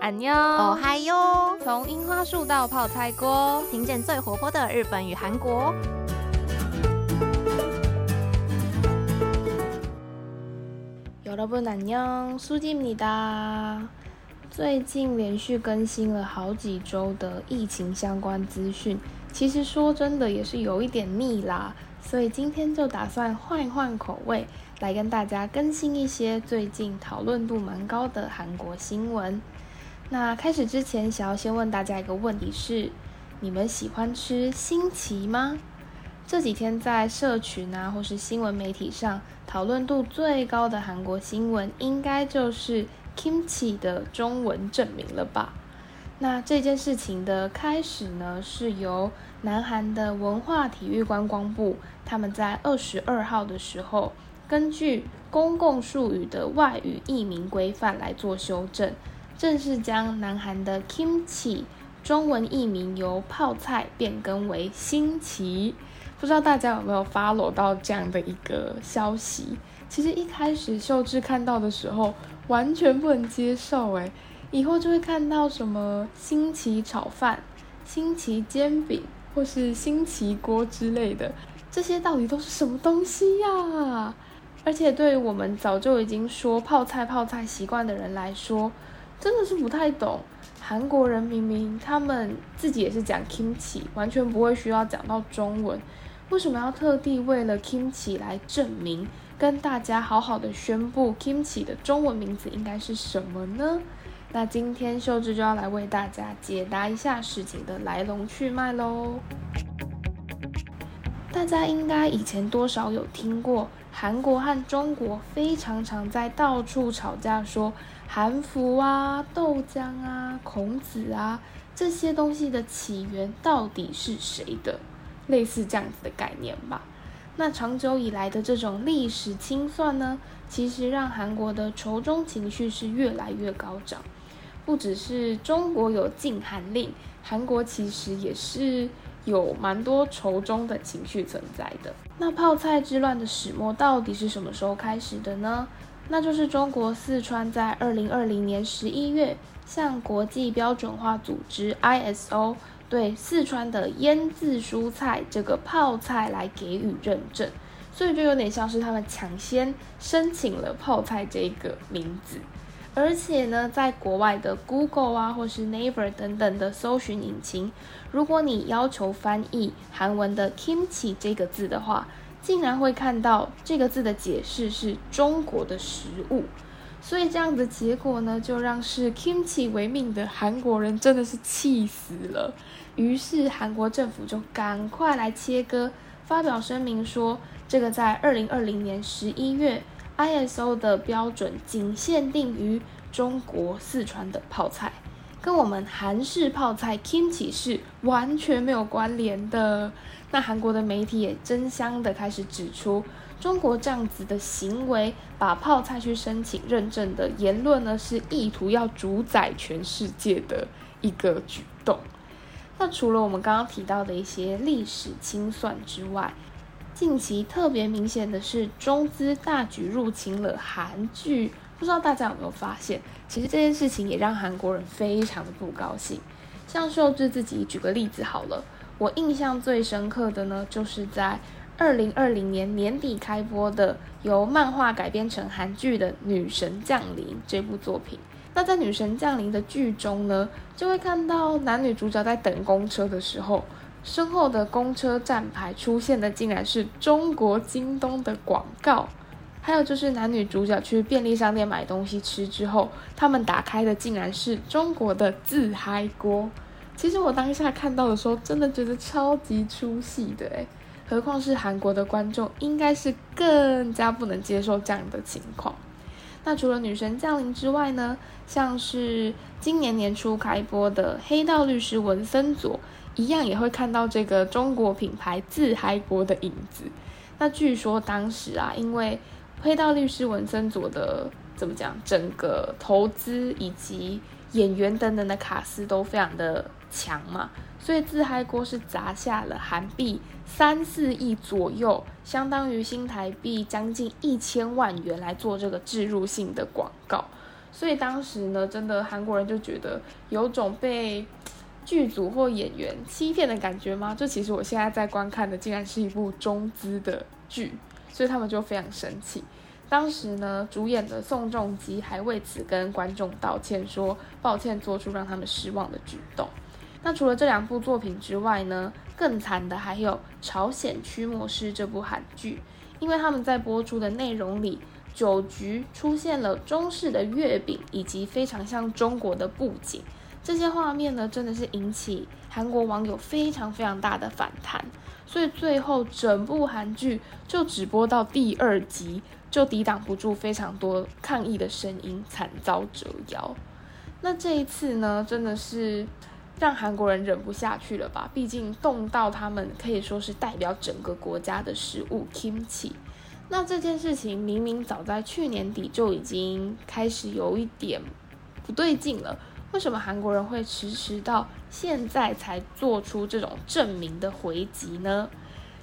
安妞，哦嗨哟！从樱花树到泡菜锅，听见最活泼的日本与韩国。여러분안녕수지입니다最近连续更新了好几周的疫情相关资讯，其实说真的也是有一点腻啦，所以今天就打算换一换口味，来跟大家更新一些最近讨论度蛮高的韩国新闻。 那开始之前，想要先问大家一个问题是：你们喜欢吃新奇吗？这几天在社群啊，或是新闻媒体上讨论度最高的韩国新闻，应该就是 kimchi 的中文证明了吧？那这件事情的开始呢，是由南韩的文化体育观光部，他们在二十二号的时候，根据公共术语的外语译名规范来做修正。正式将南韩的 kimchi 中文译名由泡菜变更为新奇，不知道大家有没有 follow 到这样的一个消息？其实一开始秀智看到的时候，完全不能接受，诶，以后就会看到什么新奇炒饭、新奇煎饼或是新奇锅之类的，这些到底都是什么东西呀？而且对于我们早就已经说泡菜泡菜习惯的人来说，真的是不太懂，韩国人明明他们自己也是讲 kimchi，完全不会需要讲到中文，为什么要特地为了 kimchi 来证明，跟大家好好的宣布 kimchi 的中文名字应该是什么呢？那今天秀智就要来为大家解答一下事情的来龙去脉喽。大家应该以前多少有听过，韩国和中国非常常在到处吵架，说韩服啊、豆浆啊、孔子啊这些东西的起源到底是谁的，类似这样子的概念吧。那长久以来的这种历史清算呢，其实让韩国的仇中情绪是越来越高涨。不只是中国有禁韩令，韩国其实也是。有蛮多仇中的情绪存在的。那泡菜之乱的始末到底是什么时候开始的呢？那就是中国四川在二零二零年十一月向国际标准化组织 ISO 对四川的腌制蔬菜这个泡菜来给予认证，所以就有点像是他们抢先申请了泡菜这个名字。而且呢，在国外的 Google 啊，或是 Naver 等等的搜寻引擎，如果你要求翻译韩文的 kimchi 这个字的话，竟然会看到这个字的解释是中国的食物。所以这样的结果呢，就让视 kimchi 为命的韩国人真的是气死了。于是韩国政府就赶快来切割，发表声明说，这个在二零二零年十一月。ISO 的标准仅限定于中国四川的泡菜，跟我们韩式泡菜 kimchi 是完全没有关联的。那韩国的媒体也争相的开始指出，中国这样子的行为，把泡菜去申请认证的言论呢，是意图要主宰全世界的一个举动。那除了我们刚刚提到的一些历史清算之外，近期特别明显的是，中资大举入侵了韩剧，不知道大家有没有发现？其实这件事情也让韩国人非常的不高兴。像秀智自己举个例子好了，我印象最深刻的呢，就是在二零二零年年底开播的由漫画改编成韩剧的《女神降临》这部作品。那在《女神降临》的剧中呢，就会看到男女主角在等公车的时候。身后的公车站牌出现的竟然是中国京东的广告，还有就是男女主角去便利商店买东西吃之后，他们打开的竟然是中国的自嗨锅。其实我当下看到的时候，真的觉得超级出戏的诶何况是韩国的观众，应该是更加不能接受这样的情况。那除了女神降临之外呢，像是今年年初开播的《黑道律师文森佐》。一样也会看到这个中国品牌自嗨锅的影子。那据说当时啊，因为黑道律师文森佐的怎么讲，整个投资以及演员等等的卡司都非常的强嘛，所以自嗨锅是砸下了韩币三四亿左右，相当于新台币将近一千万元来做这个植入性的广告。所以当时呢，真的韩国人就觉得有种被剧组或演员欺骗的感觉吗？就其实我现在在观看的，竟然是一部中资的剧，所以他们就非常生气。当时呢，主演的宋仲基还为此跟观众道歉，说抱歉做出让他们失望的举动。那除了这两部作品之外呢，更惨的还有《朝鲜驱魔师》这部韩剧，因为他们在播出的内容里，酒局出现了中式的月饼以及非常像中国的布景，这些画面呢，真的是引起韩国网友非常非常大的反弹，所以最后整部韩剧就只播到第二集。就抵挡不住非常多抗议的声音，惨遭折腰。那这一次呢，真的是让韩国人忍不下去了吧？毕竟动到他们可以说是代表整个国家的食物 kimchi。那这件事情明明早在去年底就已经开始有一点不对劲了，为什么韩国人会迟迟到现在才做出这种证明的回击呢？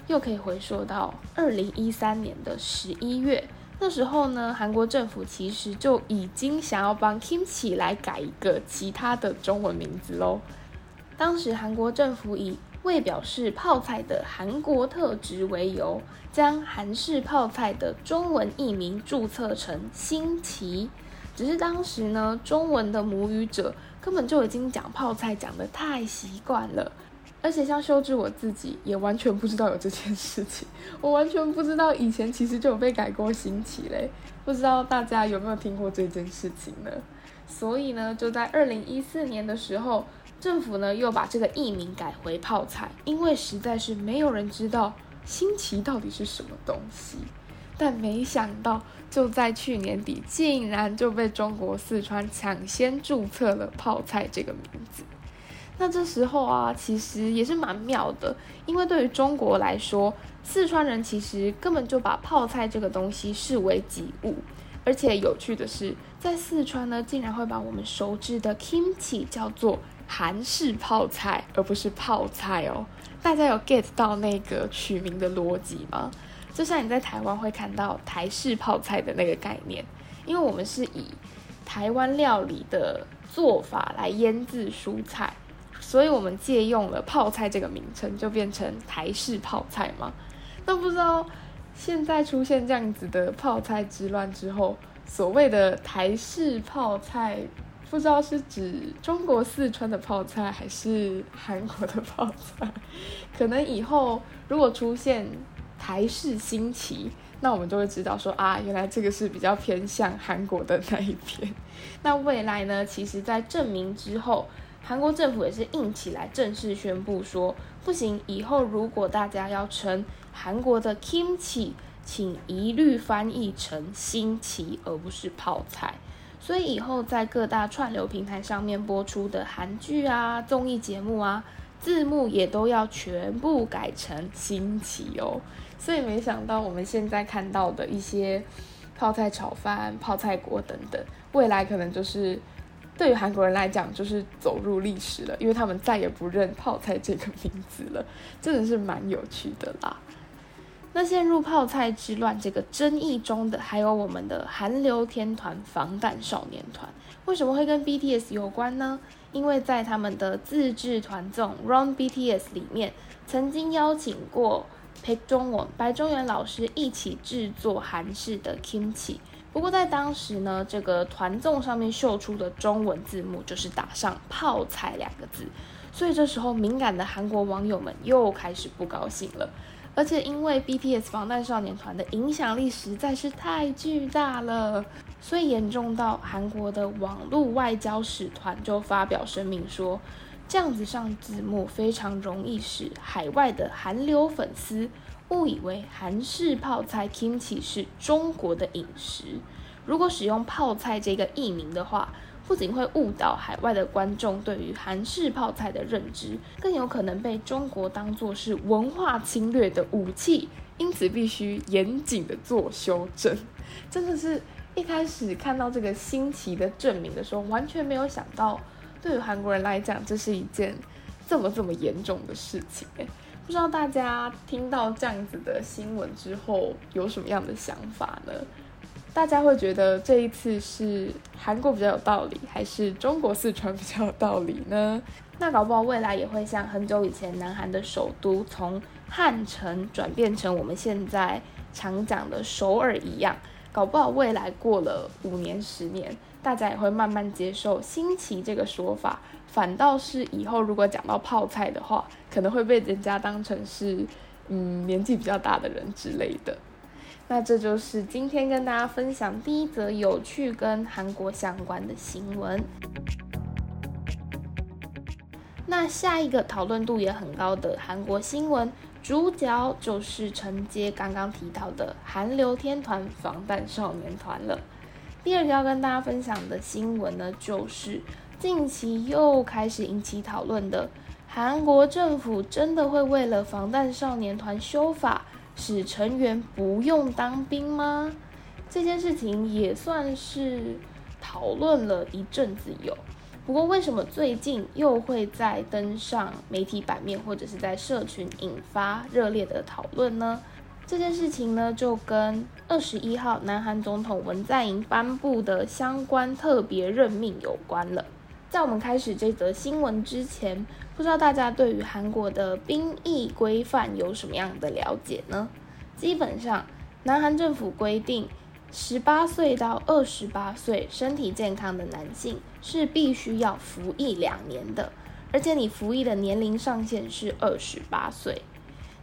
又可以回溯到二零一三年的十一月。那时候呢，韩国政府其实就已经想要帮 kimchi 来改一个其他的中文名字喽。当时韩国政府以为表示泡菜的韩国特质为由，将韩式泡菜的中文译名注册成新奇。只是当时呢，中文的母语者根本就已经讲泡菜讲得太习惯了。而且像修治我自己也完全不知道有这件事情，我完全不知道以前其实就有被改过新奇嘞，不知道大家有没有听过这件事情呢？所以呢，就在二零一四年的时候，政府呢又把这个艺名改回泡菜，因为实在是没有人知道新奇到底是什么东西。但没想到就在去年底，竟然就被中国四川抢先注册了泡菜这个名字。那这时候啊，其实也是蛮妙的，因为对于中国来说，四川人其实根本就把泡菜这个东西视为己物，而且有趣的是，在四川呢，竟然会把我们熟知的 kimchi 叫做韩式泡菜，而不是泡菜哦。大家有 get 到那个取名的逻辑吗？就像你在台湾会看到台式泡菜的那个概念，因为我们是以台湾料理的做法来腌制蔬菜。所以我们借用了泡菜这个名称，就变成台式泡菜嘛。那不知道现在出现这样子的泡菜之乱之后，所谓的台式泡菜，不知道是指中国四川的泡菜，还是韩国的泡菜？可能以后如果出现台式新奇，那我们就会知道说啊，原来这个是比较偏向韩国的那一边。那未来呢？其实，在证明之后。韩国政府也是硬起来，正式宣布说，不行，以后如果大家要称韩国的 kimchi，请一律翻译成新奇，而不是泡菜。所以以后在各大串流平台上面播出的韩剧啊、综艺节目啊，字幕也都要全部改成新奇哦。所以没想到我们现在看到的一些泡菜炒饭、泡菜锅等等，未来可能就是。对于韩国人来讲，就是走入历史了，因为他们再也不认泡菜这个名字了，真的是蛮有趣的啦。那陷入泡菜之乱这个争议中的，还有我们的韩流天团防弹少年团，为什么会跟 BTS 有关呢？因为在他们的自制团综《Run BTS》里面，曾经邀请过裴中文、白中原老师一起制作韩式的 Kimchi。不过在当时呢，这个团综上面秀出的中文字幕就是打上“泡菜”两个字，所以这时候敏感的韩国网友们又开始不高兴了。而且因为 BTS 防弹少年团的影响力实在是太巨大了，所以严重到韩国的网络外交使团就发表声明说，这样子上字幕非常容易使海外的韩流粉丝。误以为韩式泡菜 kimchi 是中国的饮食，如果使用泡菜这个译名的话，不仅会误导海外的观众对于韩式泡菜的认知，更有可能被中国当作是文化侵略的武器，因此必须严谨的做修正。真的是一开始看到这个新奇的证明的时候，完全没有想到，对于韩国人来讲，这是一件这么这么严重的事情不知道大家听到这样子的新闻之后有什么样的想法呢？大家会觉得这一次是韩国比较有道理，还是中国四川比较有道理呢？那搞不好未来也会像很久以前南韩的首都从汉城转变成我们现在常讲的首尔一样，搞不好未来过了五年、十年，大家也会慢慢接受新奇这个说法。反倒是以后如果讲到泡菜的话，可能会被人家当成是嗯年纪比较大的人之类的。那这就是今天跟大家分享第一则有趣跟韩国相关的新闻。那下一个讨论度也很高的韩国新闻，主角就是承接刚刚提到的韩流天团防弹少年团了。第二个要跟大家分享的新闻呢，就是近期又开始引起讨论的，韩国政府真的会为了防弹少年团修法？使成员不用当兵吗？这件事情也算是讨论了一阵子有。不过，为什么最近又会再登上媒体版面，或者是在社群引发热烈的讨论呢？这件事情呢，就跟二十一号南韩总统文在寅颁布的相关特别任命有关了。在我们开始这则新闻之前，不知道大家对于韩国的兵役规范有什么样的了解呢？基本上，南韩政府规定，十八岁到二十八岁身体健康的男性是必须要服役两年的，而且你服役的年龄上限是二十八岁。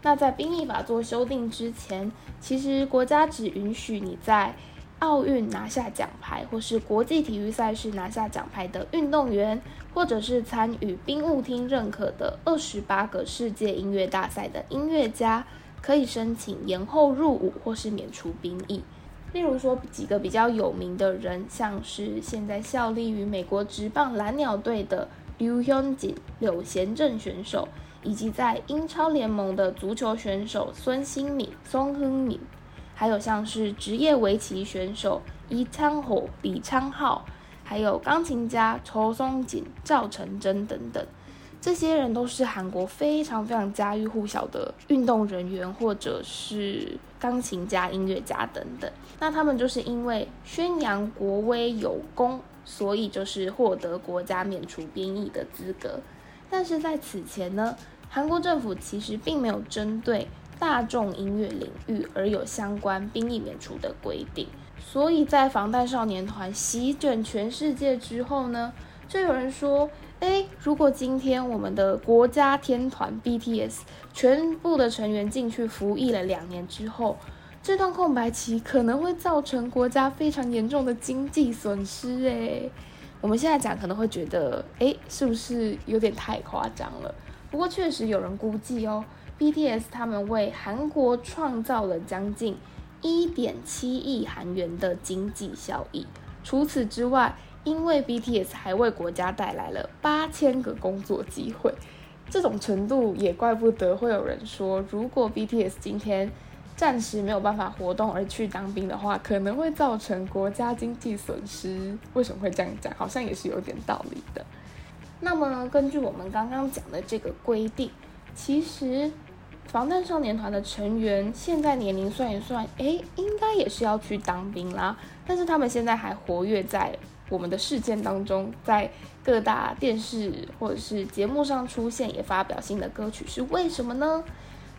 那在兵役法做修订之前，其实国家只允许你在奥运拿下奖牌，或是国际体育赛事拿下奖牌的运动员，或者是参与兵务厅认可的二十八个世界音乐大赛的音乐家，可以申请延后入伍或是免除兵役。例如说几个比较有名的人，像是现在效力于美国职棒蓝鸟队的刘墉锦柳贤镇选手，以及在英超联盟的足球选手孙兴敏松亨敏。还有像是职业围棋选手伊昌火、李昌浩，还有钢琴家仇松锦、赵成真等等，这些人都是韩国非常非常家喻户晓的运动人员，或者是钢琴家、音乐家等等。那他们就是因为宣扬国威有功，所以就是获得国家免除兵役的资格。但是在此前呢，韩国政府其实并没有针对。大众音乐领域而有相关兵役免除的规定，所以在防弹少年团席卷全世界之后呢，就有人说：诶，如果今天我们的国家天团 BTS 全部的成员进去服役了两年之后，这段空白期可能会造成国家非常严重的经济损失。诶，我们现在讲可能会觉得，诶，是不是有点太夸张了？不过确实有人估计哦。BTS 他们为韩国创造了将近一点七亿韩元的经济效益。除此之外，因为 BTS 还为国家带来了八千个工作机会，这种程度也怪不得会有人说，如果 BTS 今天暂时没有办法活动而去当兵的话，可能会造成国家经济损失。为什么会这样讲？好像也是有点道理的。那么根据我们刚刚讲的这个规定，其实。防弹少年团的成员现在年龄算一算，哎，应该也是要去当兵啦。但是他们现在还活跃在我们的事件当中，在各大电视或者是节目上出现，也发表新的歌曲，是为什么呢？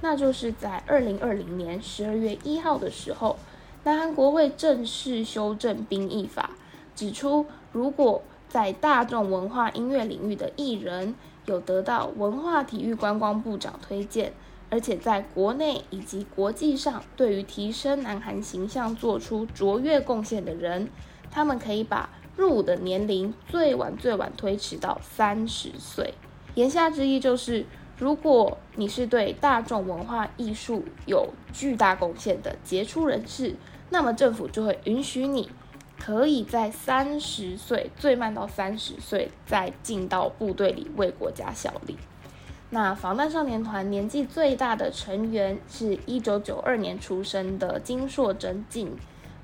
那就是在二零二零年十二月一号的时候，南韩国会正式修正兵役法，指出如果在大众文化音乐领域的艺人有得到文化体育观光部长推荐。而且在国内以及国际上，对于提升南韩形象做出卓越贡献的人，他们可以把入伍的年龄最晚最晚推迟到三十岁。言下之意就是，如果你是对大众文化艺术有巨大贡献的杰出人士，那么政府就会允许你可以在三十岁最慢到三十岁再进到部队里为国家效力。那防弹少年团年纪最大的成员是一九九二年出生的金硕珍静，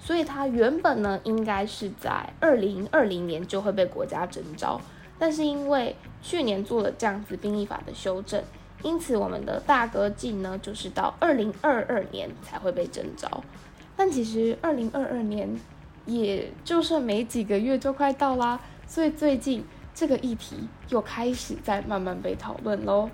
所以他原本呢应该是在二零二零年就会被国家征召，但是因为去年做了这样子兵役法的修正，因此我们的大哥静呢就是到二零二二年才会被征召。但其实二零二二年也就剩没几个月就快到啦，所以最近这个议题又开始在慢慢被讨论喽。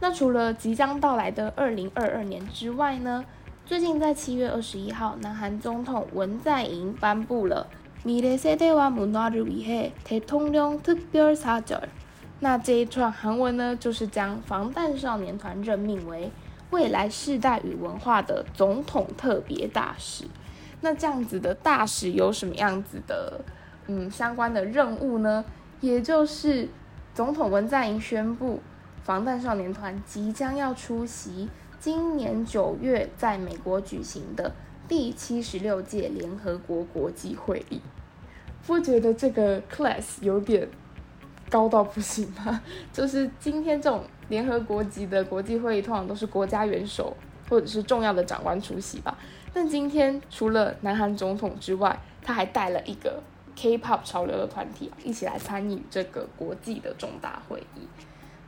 那除了即将到来的二零二二年之外呢？最近在七月二十一号，南韩总统文在寅颁布了미래세대와문화를위해대통령특별사 절。 那这一串韩文呢，就是将防弹少年团任命为未来世代与文化的总统特别大使。那这样子的大使有什么样子的嗯相关的任务呢？也就是总统文在寅宣布，防弹少年团即将要出席。 今年九月在美国举行的第七十六届联合国国际会议，不觉得这个 class 有点高到不行吗？就是今天这种联合国级的国际会议，通常都是国家元首或者是重要的长官出席吧。但今天除了南韩总统之外，他还带了一个 K-pop 潮流的团体一起来参与这个国际的重大会议。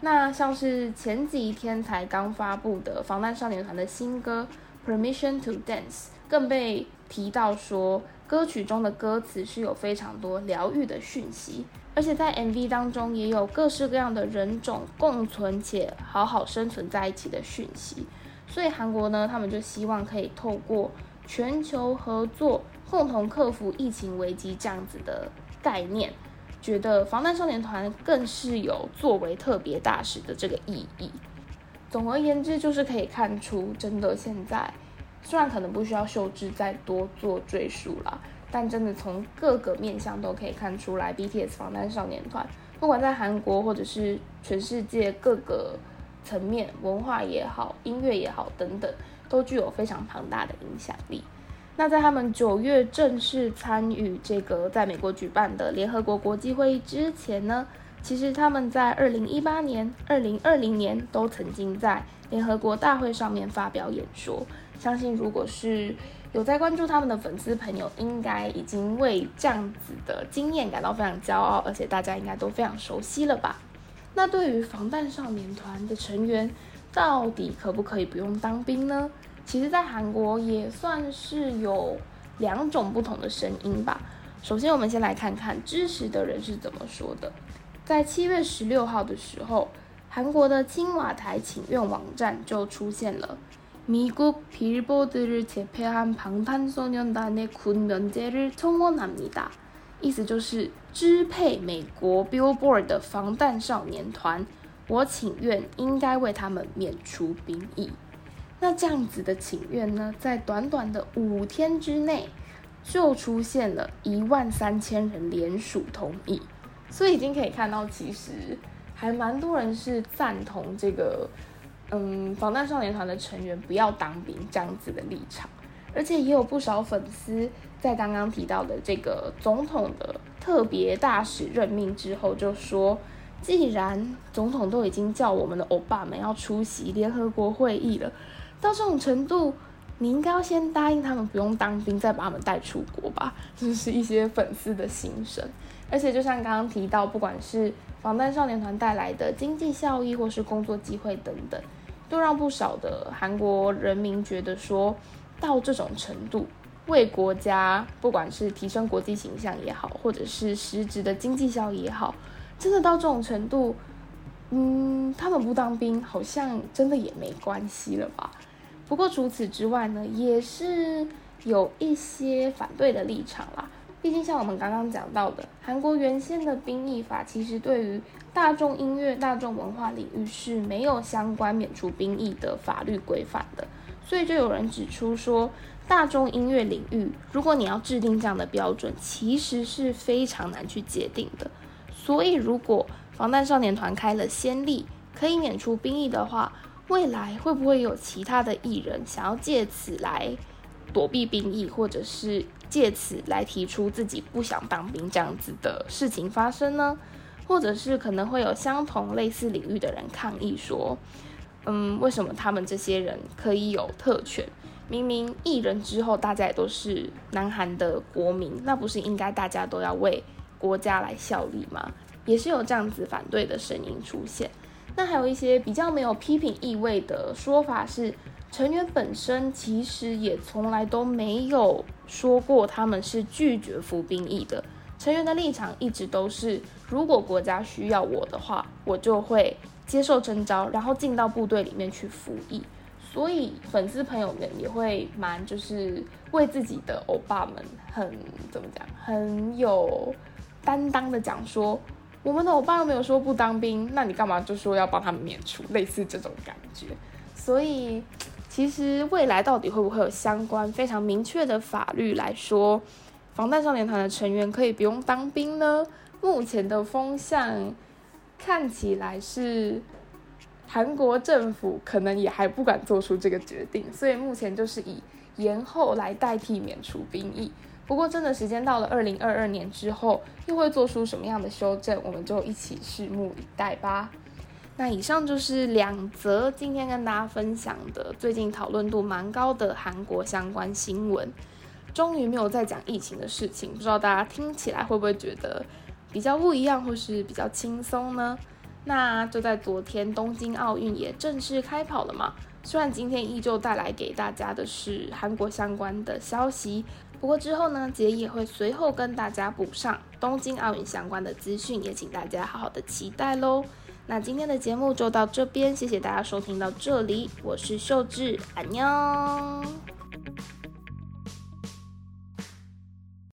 那像是前几天才刚发布的防弹少年团的新歌《Permission to Dance》，更被提到说，歌曲中的歌词是有非常多疗愈的讯息，而且在 MV 当中也有各式各样的人种共存且好好生存在一起的讯息。所以韩国呢，他们就希望可以透过全球合作，共同克服疫情危机这样子的概念。觉得防弹少年团更是有作为特别大使的这个意义。总而言之，就是可以看出，真的现在虽然可能不需要秀智再多做赘述了，但真的从各个面向都可以看出来，BTS 防弹少年团不管在韩国或者是全世界各个层面，文化也好，音乐也好等等，都具有非常庞大的影响力。那在他们九月正式参与这个在美国举办的联合国国际会议之前呢，其实他们在二零一八年、二零二零年都曾经在联合国大会上面发表演说。相信如果是有在关注他们的粉丝朋友，应该已经为这样子的经验感到非常骄傲，而且大家应该都非常熟悉了吧？那对于防弹少年团的成员，到底可不可以不用当兵呢？其实，在韩国也算是有两种不同的声音吧。首先，我们先来看看支持的人是怎么说的。在七月十六号的时候，韩国的青瓦台请愿网站就出现了“미국빌보드를제패한방탄소년단의군면제를청원합니다”，意思就是支配美国 Billboard 的防弹少年团，我请愿应该为他们免除兵役。 那这样子的请愿呢，在短短的五天之内，就出现了一万三千人联署同意，所以已经可以看到，其实还蛮多人是赞同这个，嗯，防弹少年团的成员不要当兵这样子的立场，而且也有不少粉丝在刚刚提到的这个总统的特别大使任命之后，就说，既然总统都已经叫我们的欧巴们要出席联合国会议了。到这种程度，你应该要先答应他们不用当兵，再把他们带出国吧。这是一些粉丝的心声。而且就像刚刚提到，不管是防弹少年团带来的经济效益，或是工作机会等等，都让不少的韩国人民觉得说，到这种程度，为国家不管是提升国际形象也好，或者是实质的经济效益也好，真的到这种程度，嗯，他们不当兵，好像真的也没关系了吧。不过除此之外呢，也是有一些反对的立场啦。毕竟像我们刚刚讲到的，韩国原先的兵役法其实对于大众音乐、大众文化领域是没有相关免除兵役的法律规范的。所以就有人指出说，大众音乐领域如果你要制定这样的标准，其实是非常难去界定的。所以如果防弹少年团开了先例，可以免除兵役的话，未来会不会有其他的艺人想要借此来躲避兵役，或者是借此来提出自己不想当兵这样子的事情发生呢？或者是可能会有相同类似领域的人抗议说，嗯，为什么他们这些人可以有特权？明明艺人之后大家也都是南韩的国民，那不是应该大家都要为国家来效力吗？也是有这样子反对的声音出现。那还有一些比较没有批评意味的说法是，成员本身其实也从来都没有说过他们是拒绝服兵役的。成员的立场一直都是，如果国家需要我的话，我就会接受征召，然后进到部队里面去服役。所以粉丝朋友们也会蛮就是为自己的欧巴们很怎么讲，很有担当的讲说，我们的欧巴又没有说不当兵，那你干嘛就说要帮他们免除？类似这种感觉。所以其实未来到底会不会有相关非常明确的法律来说，防弹少年团的成员可以不用当兵呢？目前的风向看起来是。韩国政府可能也还不敢做出这个决定，所以目前就是以延后来代替免除兵役。不过，真的时间到了二零二二年之后，又会做出什么样的修正，我们就一起拭目以待吧。那以上就是两则今天跟大家分享的最近讨论度蛮高的韩国相关新闻。终于没有再讲疫情的事情，不知道大家听起来会不会觉得比较不一样，或是比较轻松呢？那就在昨天，东京奥运也正式开跑了嘛。虽然今天依旧带来给大家的是韩国相关的消息，不过之后呢，杰也会随后跟大家补上东京奥运相关的资讯，也请大家好好的期待喽。那今天的节目就到这边，谢谢大家收听到这里，我是秀智，安妞。